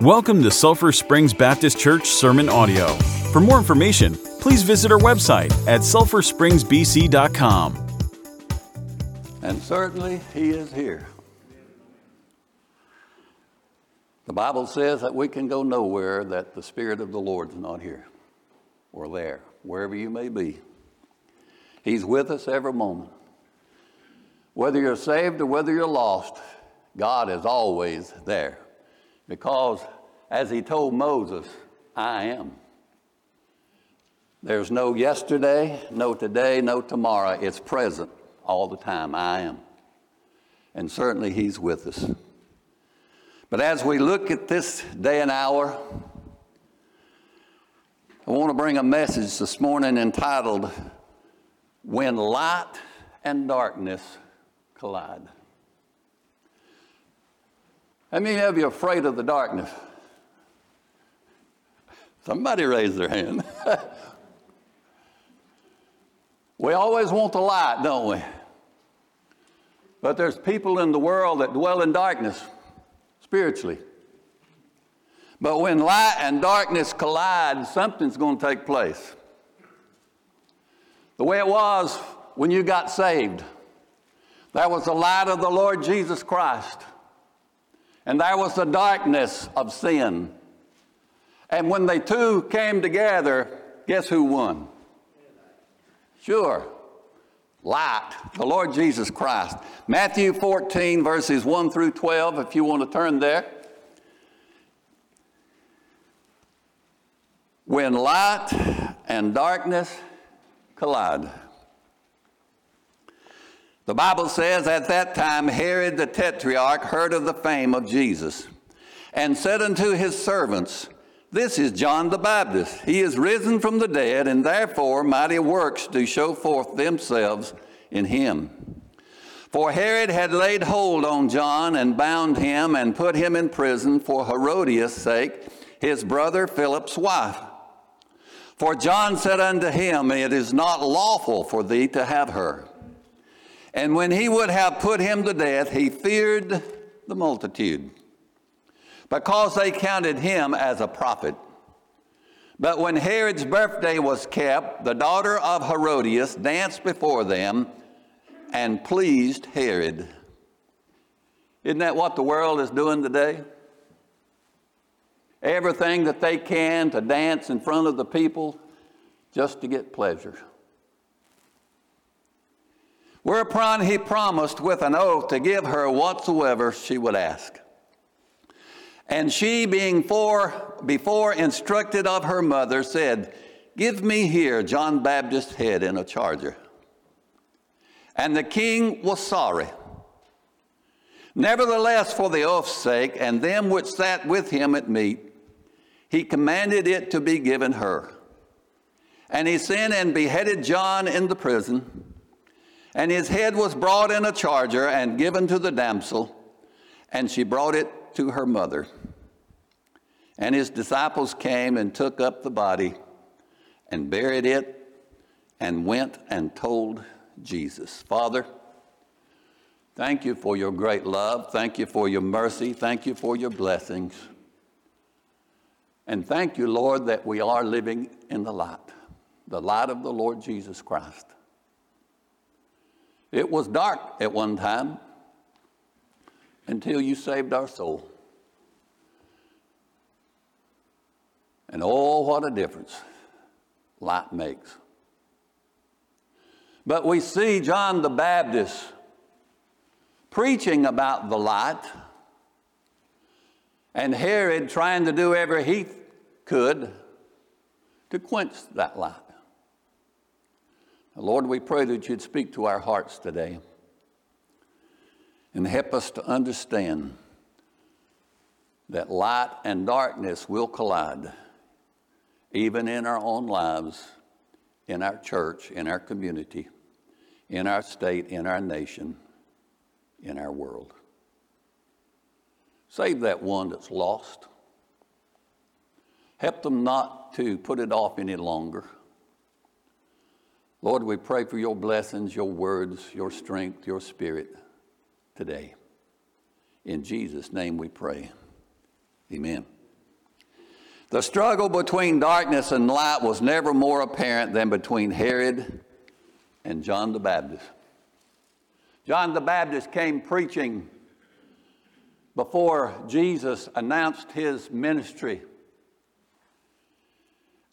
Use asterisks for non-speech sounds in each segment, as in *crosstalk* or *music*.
Welcome to Sulphur Springs Baptist Church Sermon Audio. For more information, please visit our website at sulphurspringsbc.com. And certainly He is here. The Bible says that we can go nowhere that the Spirit of the Lord is not here or there, wherever you may be. He's with us every moment. Whether you're saved or whether you're lost, God is always there. Because, as He told Moses, I am. There's no yesterday, no today, no tomorrow. It's present all the time. I am. And certainly He's with us. But as we look at this day and hour, I want to bring a message this morning entitled, When Light and Darkness Collide. How many of you are afraid of the darkness? Somebody raise their hand. *laughs* we always want the light, don't we? But there's people in the world that dwell in darkness spiritually. But when light and darkness collide, something's going to take place. The way it was when you got saved, there was the light of the Lord Jesus Christ, and there was the darkness of sin. And when they two came together, guess who won? Sure, light, the Lord Jesus Christ. Matthew 14, verses 1 through 12, if you want to turn there. When light and darkness collide. The Bible says at that time Herod the Tetrarch heard of the fame of Jesus and said unto his servants, This is John the Baptist. He is risen from the dead, and therefore mighty works do show forth themselves in him. For Herod had laid hold on John and bound him and put him in prison for Herodias' sake, his brother Philip's wife. For John said unto him, It is not lawful for thee to have her. And when he would have put him to death, he feared the multitude, because they counted him as a prophet. But when Herod's birthday was kept, the daughter of Herodias danced before them and pleased Herod. Isn't that what the world is doing today? Everything that they can to dance in front of the people just to get pleasure. Whereupon he promised with an oath to give her whatsoever she would ask. And she, being for, before instructed of her mother, said, Give me here John Baptist's head in a charger. And the king was sorry. Nevertheless, for the oath's sake, and them which sat with him at meat, he commanded it to be given her. And he sent and beheaded John in the prison. And his head was brought in a charger and given to the damsel, and she brought it to her mother. And his disciples came and took up the body and buried it and went and told Jesus. Father, thank you for your great love. Thank you for your mercy. Thank you for your blessings. And thank you, Lord, that we are living in the light, the light of the Lord Jesus Christ. It was dark at one time until you saved our soul. And oh, what a difference light makes. But we see John the Baptist preaching about the light, and Herod trying to do every he could to quench that light. Lord, we pray that you'd speak to our hearts today and help us to understand that light and darkness will collide, even in our own lives, in our church, in our community, in our state, in our nation, in our world. Save that one that's lost. Help them not to put it off any longer. Lord, we pray for your blessings, your words, your strength, your spirit today. In Jesus' name we pray. Amen. The struggle between darkness and light was never more apparent than between Herod and John the Baptist. John the Baptist came preaching before Jesus announced his ministry.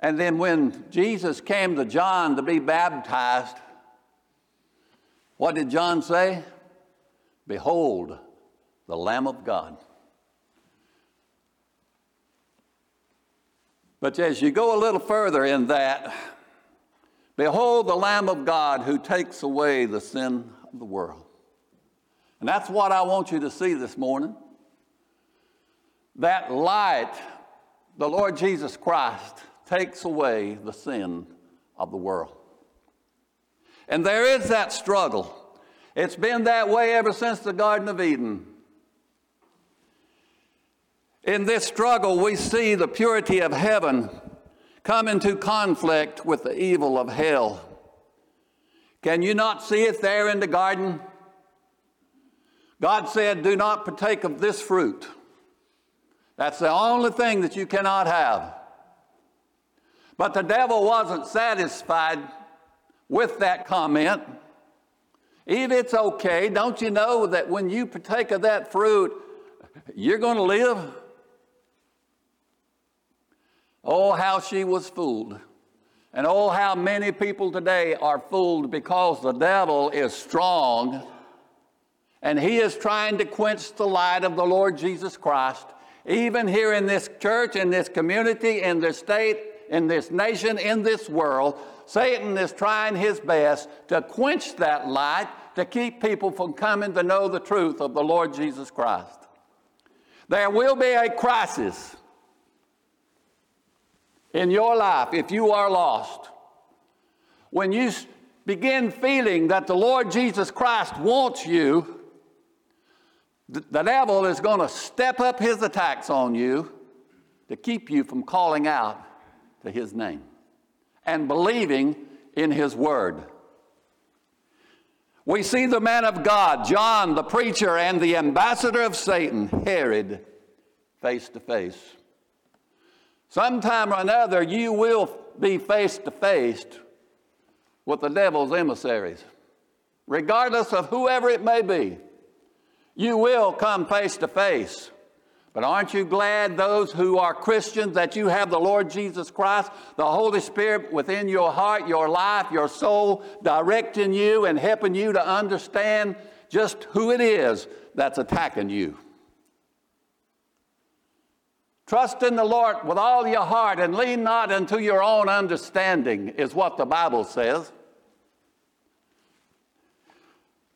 And then when Jesus came to John to be baptized, what did John say? Behold, the Lamb of God. But as you go a little further in that, behold the Lamb of God who takes away the sin of the world. And that's what I want you to see this morning. That light, the Lord Jesus Christ, takes away the sin of the world. And there is that struggle. It's been that way ever since the Garden of Eden. In this struggle, we see the purity of heaven come into conflict with the evil of hell. Can you not see it there in the garden? God said, Do not partake of this fruit. That's the only thing that you cannot have. But the devil wasn't satisfied with that comment. Eve, it's okay. Don't you know that when you partake of that fruit, you're going to live? Oh, how she was fooled. And oh, how many people today are fooled because the devil is strong and he is trying to quench the light of the Lord Jesus Christ. Even here in this church, in this community, in this state, in this nation, in this world, Satan is trying his best to quench that light to keep people from coming to know the truth of the Lord Jesus Christ. There will be a crisis in your life if you are lost. When you begin feeling that the Lord Jesus Christ wants you, the devil is going to step up his attacks on you to keep you from calling out to his name and believing in his word. We see the man of God, John, the preacher, and the ambassador of Satan, Herod, face to face. Sometime or another, you will be face to face with the devil's emissaries, regardless of whoever it may be. You will come face to face. But aren't you glad, those who are Christians, that you have the Lord Jesus Christ, the Holy Spirit within your heart, your life, your soul, directing you and helping you to understand just who it is that's attacking you? Trust in the Lord with all your heart and lean not unto your own understanding, is what the Bible says.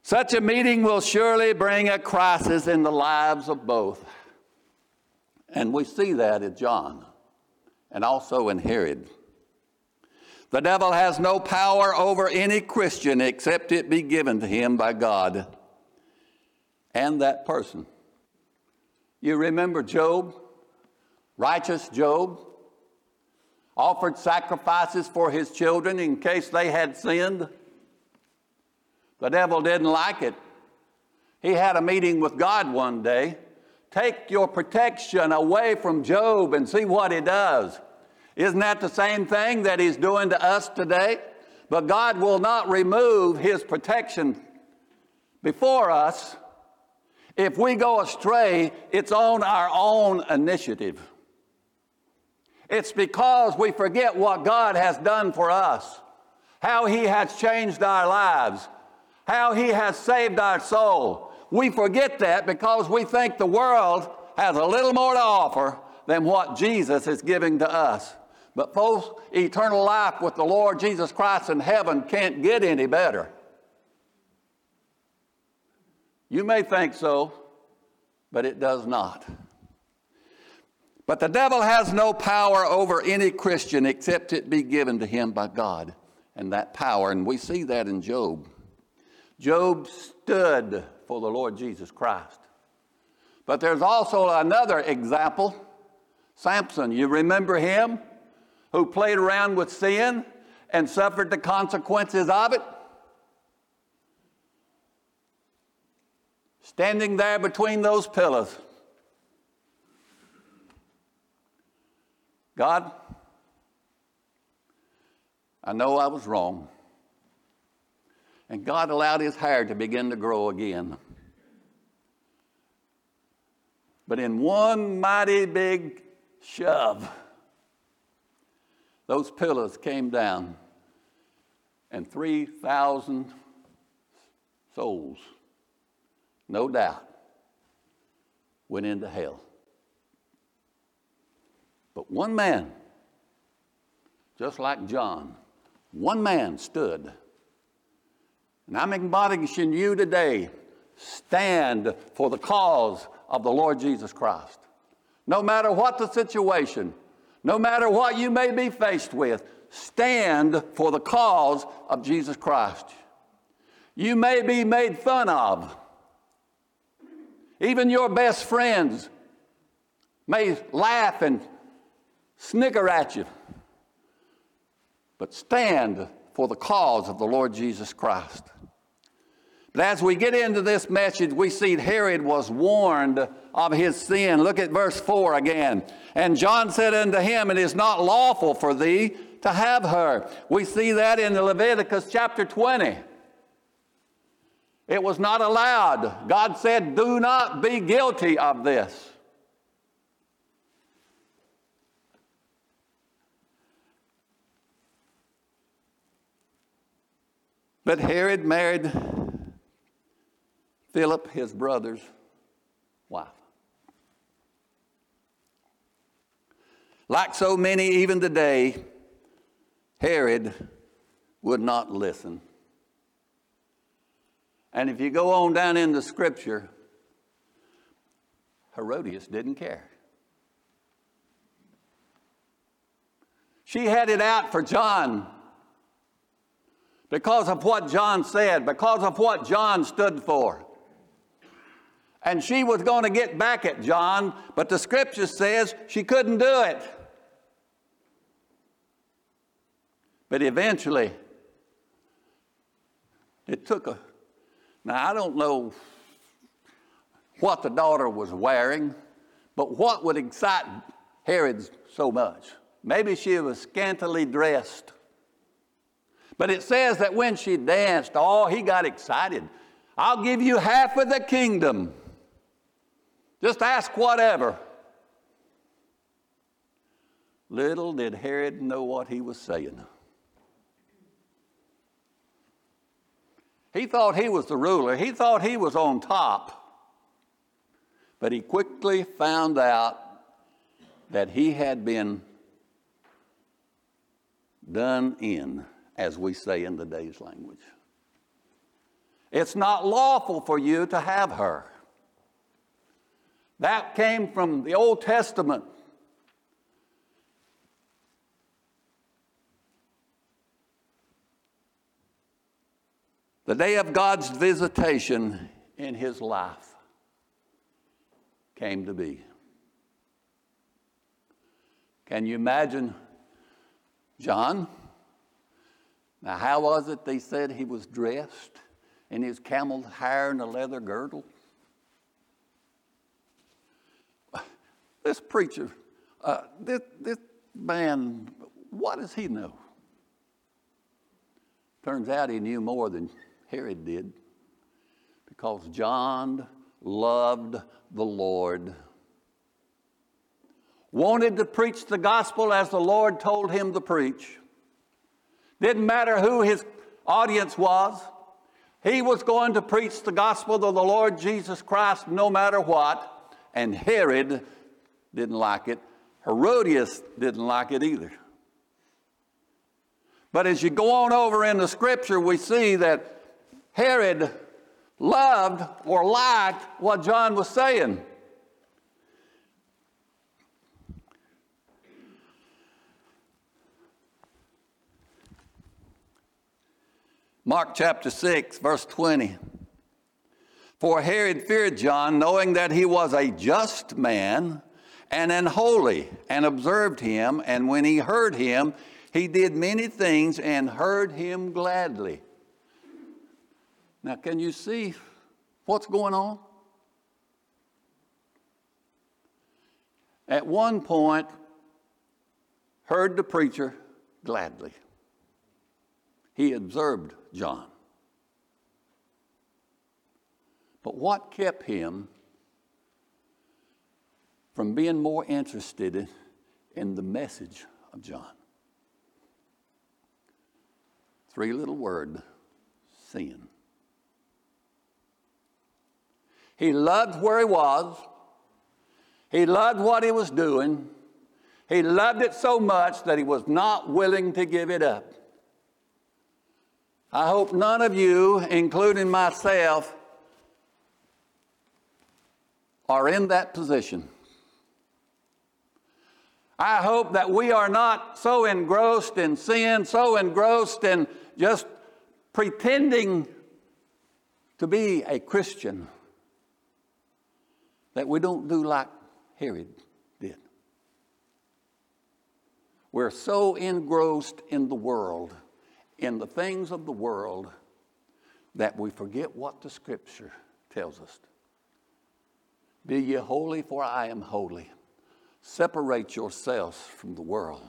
Such a meeting will surely bring a crisis in the lives of both. And we see that in John and also in Herod. The devil has no power over any Christian except it be given to him by God and that person. You remember Job? Righteous Job offered sacrifices for his children in case they had sinned. The devil didn't like it. He had a meeting with God one day. Take your protection away from Job and see what he does. Isn't that the same thing that he's doing to us today? But God will not remove his protection before us. If we go astray, it's on our own initiative. It's because we forget what God has done for us, how He has changed our lives, how He has saved our soul. We forget that because we think the world has a little more to offer than what Jesus is giving to us. But, folks, eternal life with the Lord Jesus Christ in heaven can't get any better. You may think so, but it does not. But the devil has no power over any Christian except it be given to him by God. And that power, and we see that in Job. Job stood for the Lord Jesus Christ. But there's also another example Samson. You remember him who played around with sin and suffered the consequences of it? Standing there between those pillars God, I know I was wrong. And God allowed his hair to begin to grow again. But in one mighty big shove, those pillars came down, and 3,000 souls, no doubt, went into hell. But one man, just like John, one man stood. And I'm admonishing you today stand for the cause of the Lord Jesus Christ. No matter what the situation, no matter what you may be faced with, stand for the cause of Jesus Christ. You may be made fun of. Even your best friends may laugh and snicker at you. But stand for the cause of the Lord Jesus Christ. But as we get into this message, we see Herod was warned of his sin. Look at verse 4 again. And John said unto him, It is not lawful for thee to have her. We see that in Leviticus chapter 20. It was not allowed. God said, Do not be guilty of this. But Herod married Philip, his brother's wife. Like so many, even today, Herod would not listen. And if you go on down in the scripture, Herodias didn't care. She had it out for John because of what John said, because of what John stood for. And she was going to get back at John, but the scripture says she couldn't do it. But eventually, it took a. Now, I don't know what the daughter was wearing, but what would excite Herod so much? Maybe she was scantily dressed. But it says that when she danced, oh, he got excited. I'll give you half of the kingdom. Just ask whatever. Little did Herod know what he was saying. He thought he was the ruler, he thought he was on top. But he quickly found out that he had been done in, as we say in today's language. It's not lawful for you to have her. That came from the Old Testament. The day of God's visitation in his life came to be. Can you imagine John? Now, how was it they said he was dressed in his camel's hair and a leather girdle? This preacher, uh, this, this man, what does he know? Turns out he knew more than Herod did because John loved the Lord, wanted to preach the gospel as the Lord told him to preach. Didn't matter who his audience was, he was going to preach the gospel of the Lord Jesus Christ no matter what. And Herod didn't like it. Herodias didn't like it either. But as you go on over in the scripture, we see that Herod loved or liked what John was saying. Mark chapter 6, verse 20. For Herod feared John, knowing that he was a just man and an holy, and observed him, and when he heard him, he did many things and heard him gladly. Now, can you see what's going on? At one point, heard the preacher gladly. He observed John. But what kept him from being more interested in the message of John? Three little word sin. He loved where he was. He loved what he was doing. He loved it so much that he was not willing to give it up. I hope none of you, including myself, are in that position. I hope that we are not so engrossed in sin, so engrossed in just pretending to be a Christian that we don't do like Herod did. We're so engrossed in the world, in the things of the world, that we forget what the Scripture tells us. Be ye holy, for I am holy. Separate yourselves from the world.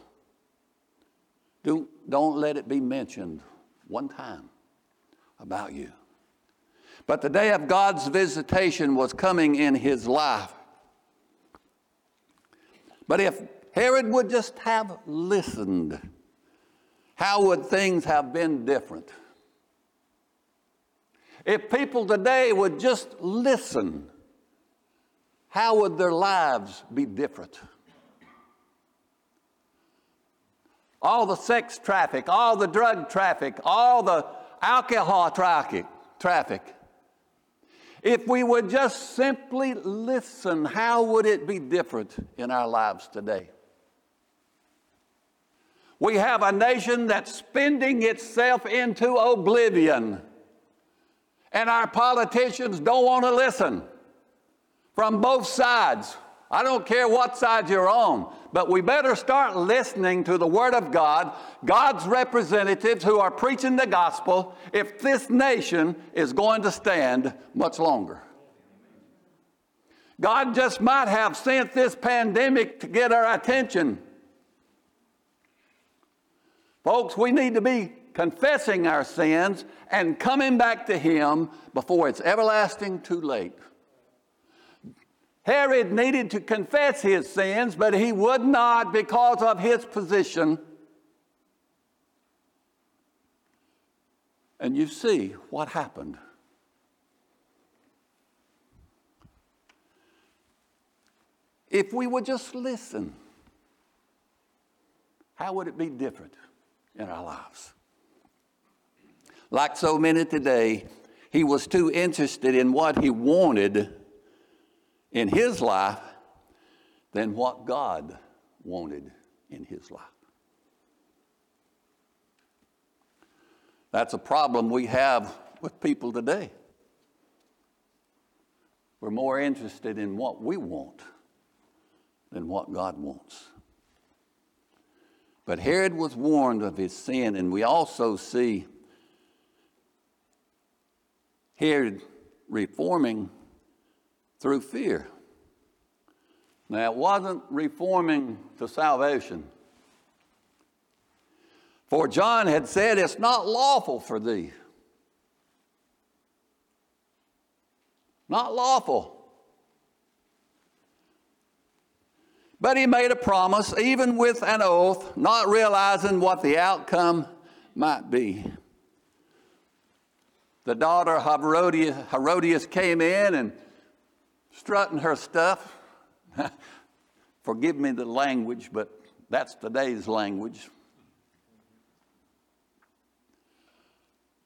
Don't, don't let it be mentioned one time about you. But the day of God's visitation was coming in his life. But if Herod would just have listened, how would things have been different? If people today would just listen, how would their lives be different? All the sex traffic, all the drug traffic, all the alcohol traffic, traffic. If we would just simply listen, how would it be different in our lives today? We have a nation that's spending itself into oblivion, and our politicians don't want to listen from both sides. I don't care what side you're on, but we better start listening to the Word of God, God's representatives who are preaching the gospel, if this nation is going to stand much longer. God just might have sent this pandemic to get our attention. Folks, we need to be confessing our sins and coming back to Him before it's everlasting too late. Herod needed to confess his sins, but he would not because of his position. And you see what happened. If we would just listen, how would it be different in our lives? Like so many today, he was too interested in what he wanted in his life than what God wanted in his life. That's a problem we have with people today. We're more interested in what we want than what God wants. But Herod was warned of his sin, and we also see Herod reforming through fear. Now, it wasn't reforming to salvation. For John had said, It's not lawful for thee. Not lawful. But he made a promise, even with an oath, not realizing what the outcome might be. The daughter of Herodias, Herodias came in and strutting her stuff. *laughs* Forgive me the language, but that's today's language.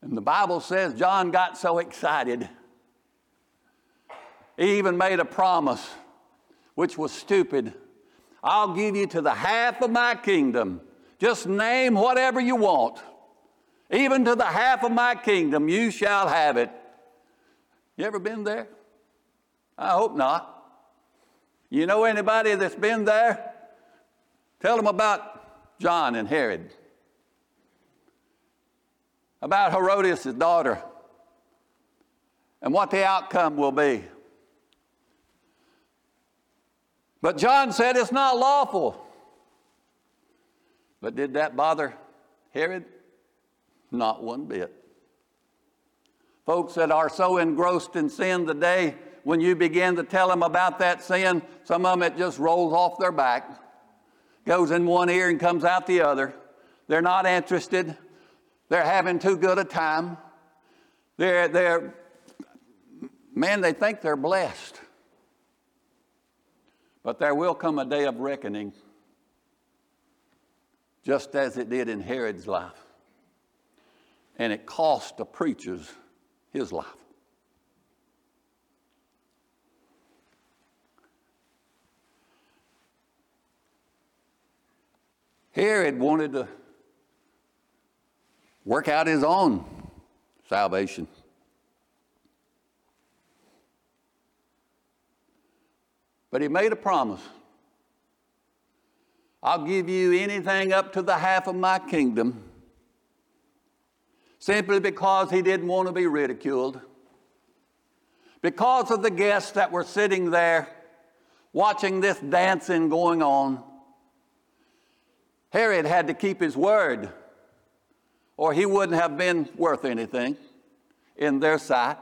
And the Bible says John got so excited, he even made a promise, which was stupid. I'll give you to the half of my kingdom. Just name whatever you want. Even to the half of my kingdom, you shall have it. You ever been there? I hope not. You know anybody that's been there? Tell them about John and Herod, about Herodias' daughter, and what the outcome will be. But John said it's not lawful. But did that bother Herod? Not one bit. Folks that are so engrossed in sin today, when you begin to tell them about that sin, some of them it just rolls off their back, goes in one ear and comes out the other. They're not interested. They're having too good a time. They're, they're, man, they think they're blessed. But there will come a day of reckoning, just as it did in Herod's life. And it cost the preachers his life. Herod wanted to work out his own salvation. But he made a promise. I'll give you anything up to the half of my kingdom simply because he didn't want to be ridiculed. Because of the guests that were sitting there watching this dancing going on, Herod had to keep his word, or he wouldn't have been worth anything in their sight.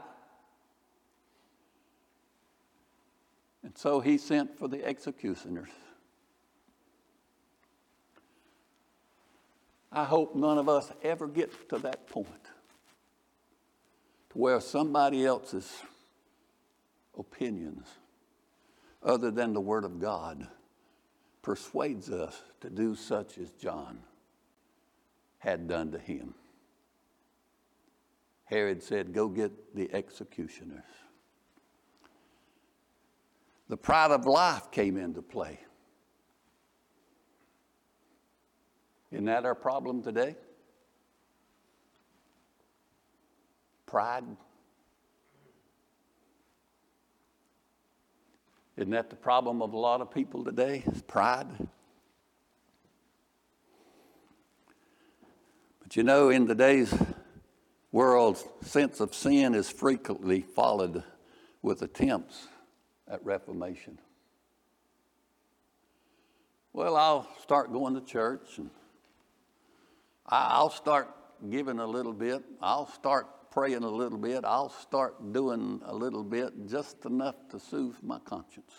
And so he sent for the executioners. I hope none of us ever get to that point to where somebody else's opinions, other than the Word of God, persuades us to do such as John had done to him. Herod said, Go get the executioners. The pride of life came into play. Isn't that our problem today? Pride. Isn't that the problem of a lot of people today? Pride. But you know, in today's world, sense of sin is frequently followed with attempts at reformation. Well, I'll start going to church and I'll start giving a little bit. I'll start praying a little bit. I'll start doing a little bit, just enough to soothe my conscience.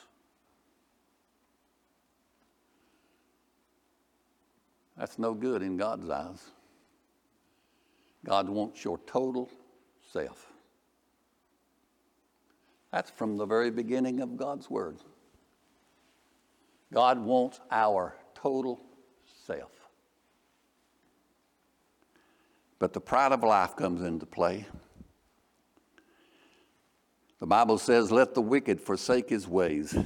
That's no good in God's eyes. God wants your total self. That's from the very beginning of God's Word. God wants our total self. But the pride of life comes into play. The Bible says, Let the wicked forsake his ways.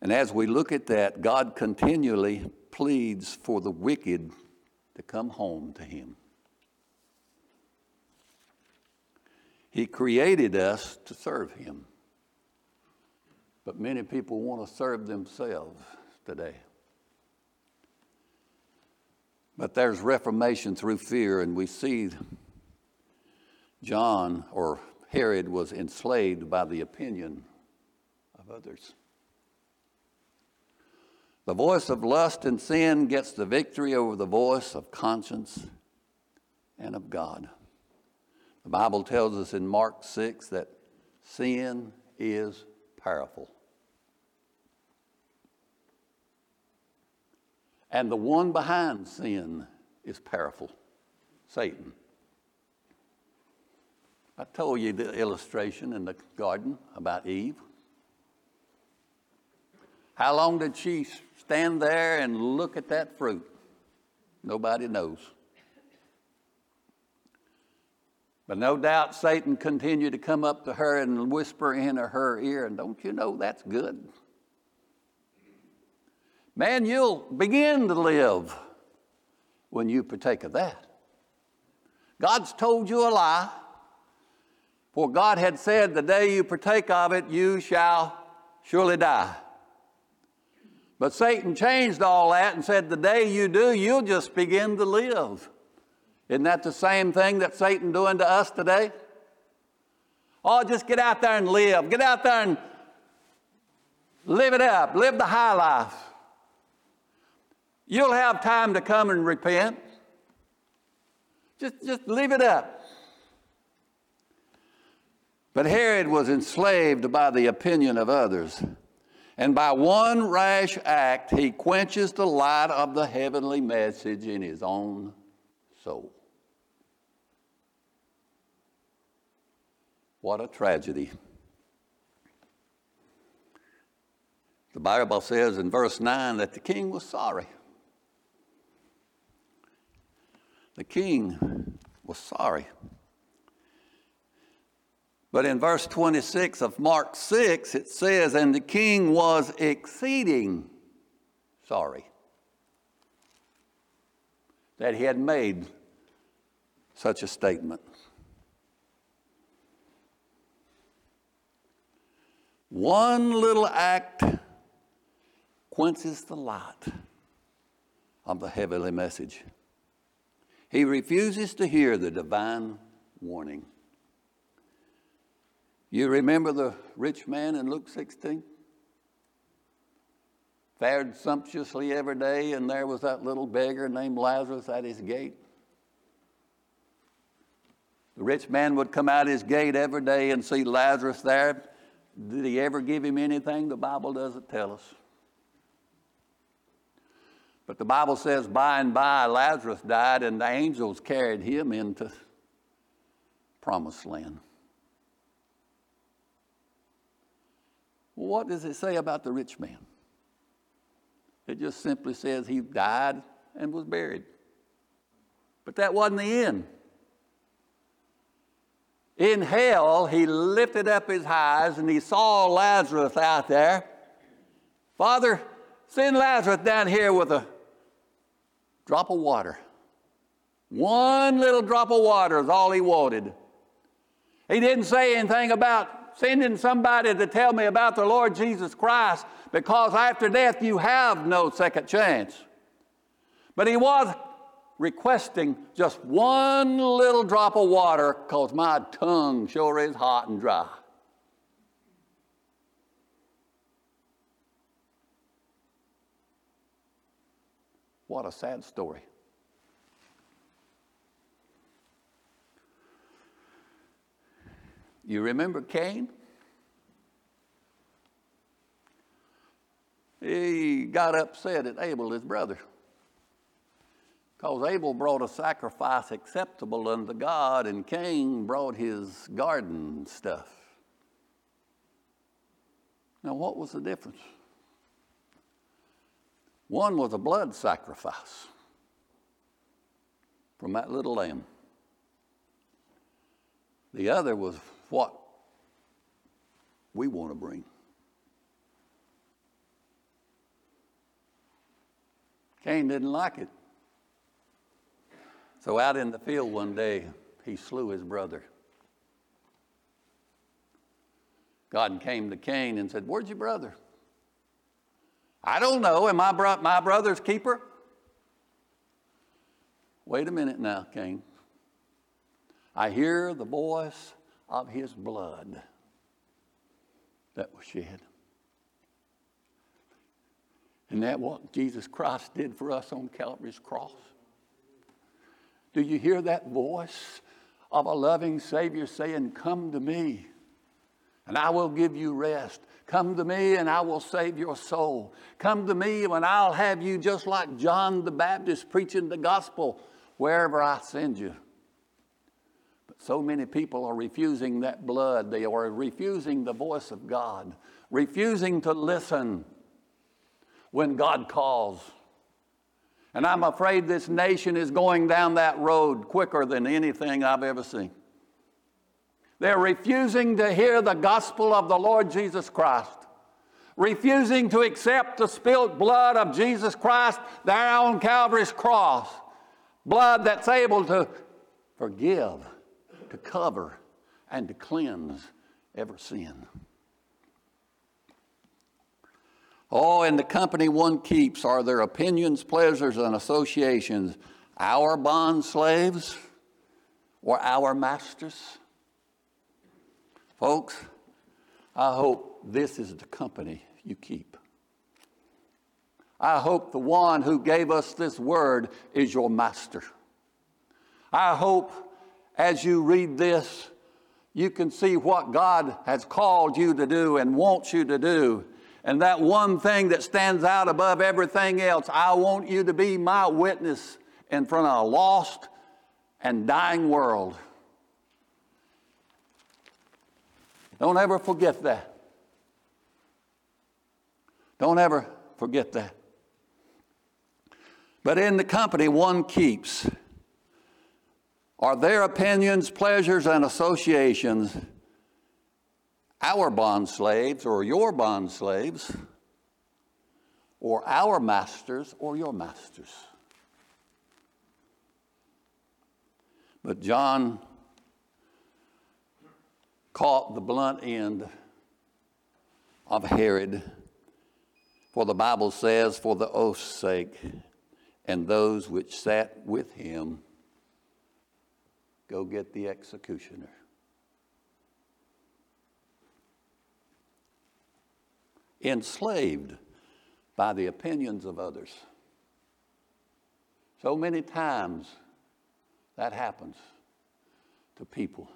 And as we look at that, God continually pleads for the wicked to come home to him. He created us to serve him. But many people want to serve themselves today. But there's reformation through fear, and we see John or Herod was enslaved by the opinion of others. The voice of lust and sin gets the victory over the voice of conscience and of God. The Bible tells us in Mark 6 that sin is powerful. And the one behind sin is powerful Satan. I told you the illustration in the garden about Eve. How long did she stand there and look at that fruit? Nobody knows. But no doubt Satan continued to come up to her and whisper in her ear, and don't you know that's good? Man, you'll begin to live when you partake of that. God's told you a lie, for God had said, The day you partake of it, you shall surely die. But Satan changed all that and said, The day you do, you'll just begin to live. Isn't that the same thing that Satan doing to us today? Oh, just get out there and live. Get out there and live it up. Live the high life. You'll have time to come and repent. Just, just leave it up. But Herod was enslaved by the opinion of others. And by one rash act, he quenches the light of the heavenly message in his own soul. What a tragedy. The Bible says in verse 9 that the king was sorry. The king was sorry. But in verse 26 of Mark 6, it says, And the king was exceeding sorry that he had made such a statement. One little act quenches the light of the heavenly message. He refuses to hear the divine warning. You remember the rich man in Luke 16? Fared sumptuously every day, and there was that little beggar named Lazarus at his gate. The rich man would come out his gate every day and see Lazarus there. Did he ever give him anything? The Bible doesn't tell us. But the Bible says by and by Lazarus died, and the angels carried him into promised land. What does it say about the rich man? It just simply says he died and was buried. But that wasn't the end. In hell, he lifted up his eyes and he saw Lazarus out there. Father, send Lazarus down here with a drop of water. One little drop of water is all he wanted. He didn't say anything about sending somebody to tell me about the Lord Jesus Christ because after death you have no second chance. But he was requesting just one little drop of water because my tongue sure is hot and dry. What a sad story. You remember Cain? He got upset at Abel, his brother. Because Abel brought a sacrifice acceptable unto God, and Cain brought his garden stuff. Now, what was the difference? One was a blood sacrifice from that little lamb. The other was what we want to bring. Cain didn't like it. So out in the field one day, he slew his brother. God came to Cain and said, Where's your brother? I don't know. Am I bro- my brother's keeper? Wait a minute now, Cain. I hear the voice of his blood that was shed. Isn't that what Jesus Christ did for us on Calvary's cross? Do you hear that voice of a loving Savior saying, Come to me, and I will give you rest? Come to me and I will save your soul. Come to me and I'll have you just like John the Baptist preaching the gospel wherever I send you. But so many people are refusing that blood. They are refusing the voice of God, refusing to listen when God calls. And I'm afraid this nation is going down that road quicker than anything I've ever seen. They're refusing to hear the gospel of the Lord Jesus Christ, refusing to accept the spilt blood of Jesus Christ there on Calvary's cross, blood that's able to forgive, to cover, and to cleanse every sin. Oh, in the company one keeps are their opinions, pleasures, and associations our bond slaves or our masters? Folks, I hope this is the company you keep. I hope the one who gave us this word is your master. I hope as you read this, you can see what God has called you to do and wants you to do. And that one thing that stands out above everything else, I want you to be my witness in front of a lost and dying world. Don't ever forget that. Don't ever forget that. But in the company one keeps are their opinions, pleasures, and associations our bond slaves or your bond slaves, or our masters or your masters? But John caught the blunt end of Herod. For the Bible says, for the oath's sake, and those which sat with him, go get the executioner. Enslaved by the opinions of others. So many times that happens to people.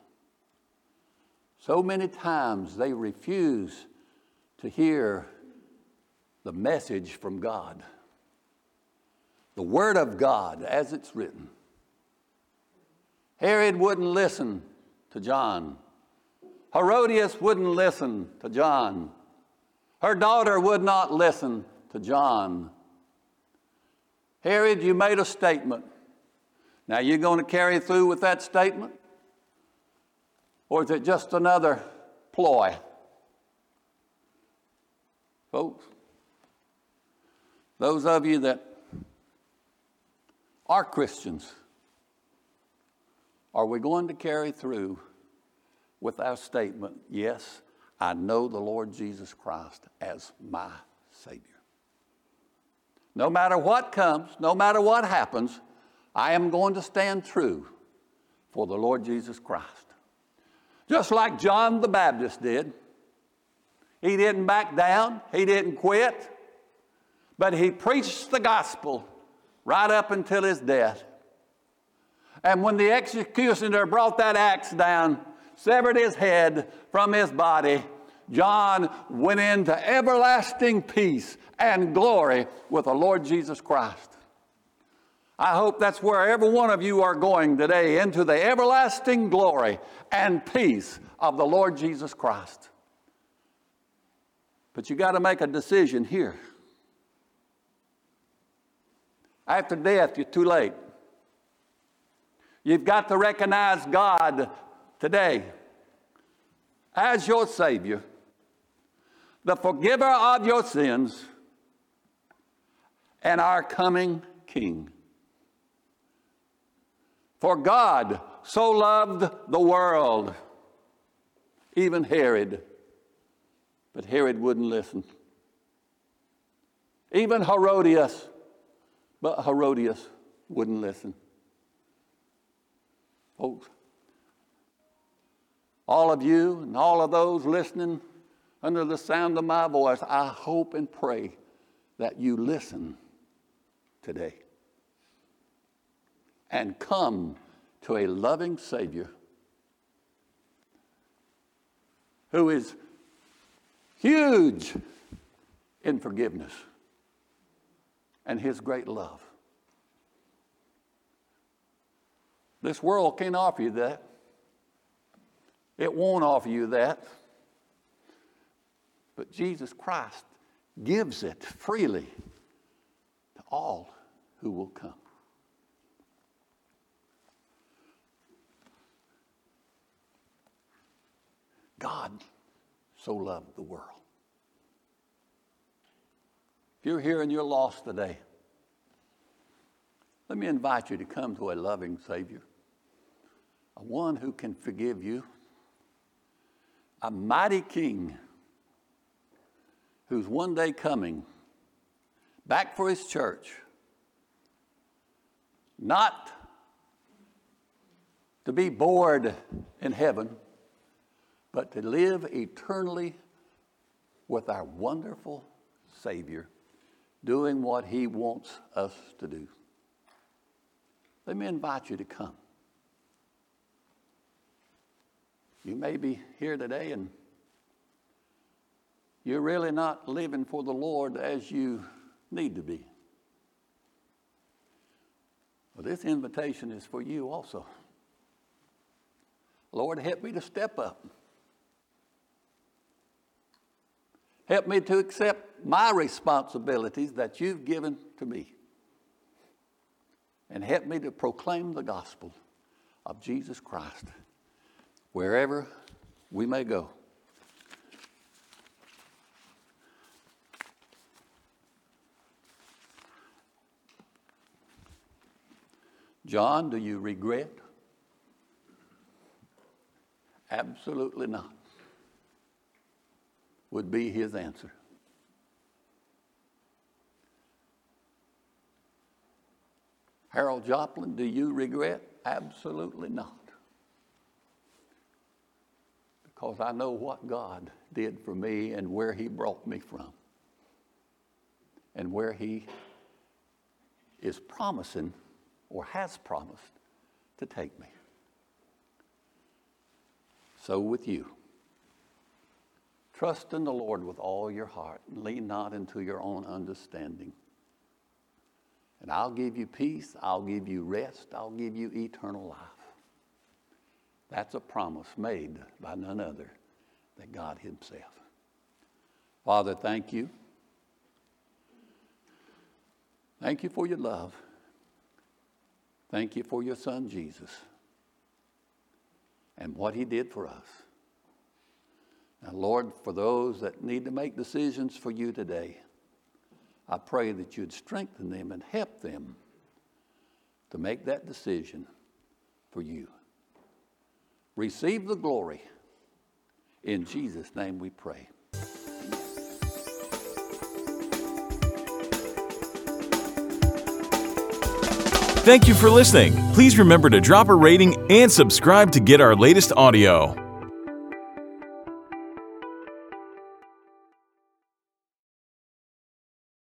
So many times they refuse to hear the message from God, the Word of God as it's written. Herod wouldn't listen to John. Herodias wouldn't listen to John. Her daughter would not listen to John. Herod, you made a statement. Now, you're going to carry through with that statement? Or is it just another ploy? Folks, those of you that are Christians, are we going to carry through with our statement, yes, I know the Lord Jesus Christ as my Savior? No matter what comes, no matter what happens, I am going to stand true for the Lord Jesus Christ. Just like John the Baptist did. He didn't back down, he didn't quit, but he preached the gospel right up until his death. And when the executioner brought that axe down, severed his head from his body, John went into everlasting peace and glory with the Lord Jesus Christ. I hope that's where every one of you are going today into the everlasting glory and peace of the Lord Jesus Christ. But you got to make a decision here. After death, you're too late. You've got to recognize God today as your Savior, the forgiver of your sins, and our coming King. For God so loved the world, even Herod, but Herod wouldn't listen. Even Herodias, but Herodias wouldn't listen. Folks, all of you and all of those listening under the sound of my voice, I hope and pray that you listen today and come to a loving Savior who is huge in forgiveness and His great love. This world can't offer you that. It won't offer you that. But Jesus Christ gives it freely to all who will come. God so loved the world. If you're here and you're lost today, let me invite you to come to a loving Savior, a one who can forgive you, a mighty King who's one day coming back for his church, not to be bored in heaven but to live eternally with our wonderful Savior, doing what He wants us to do. Let me invite you to come. You may be here today and you're really not living for the Lord as you need to be. Well, this invitation is for you also. Lord, help me to step up. Help me to accept my responsibilities that you've given to me. And help me to proclaim the gospel of Jesus Christ wherever we may go. John, do you regret? Absolutely not, would be his answer. Harold Joplin, do you regret? Absolutely not. Because I know what God did for me and where He brought me from, and where He is promising or has promised to take me. So, with you, trust in the Lord with all your heart and lean not into your own understanding. And I'll give you peace, I'll give you rest, I'll give you eternal life. That's a promise made by none other than God Himself. Father, thank you. Thank you for your love. Thank you for your Son, Jesus, and what He did for us. Now, Lord, for those that need to make decisions for you today, I pray that you'd strengthen them and help them to make that decision for you. Receive the glory. In Jesus' name we pray. Thank you for listening. Please remember to drop a rating and subscribe to get our latest audio.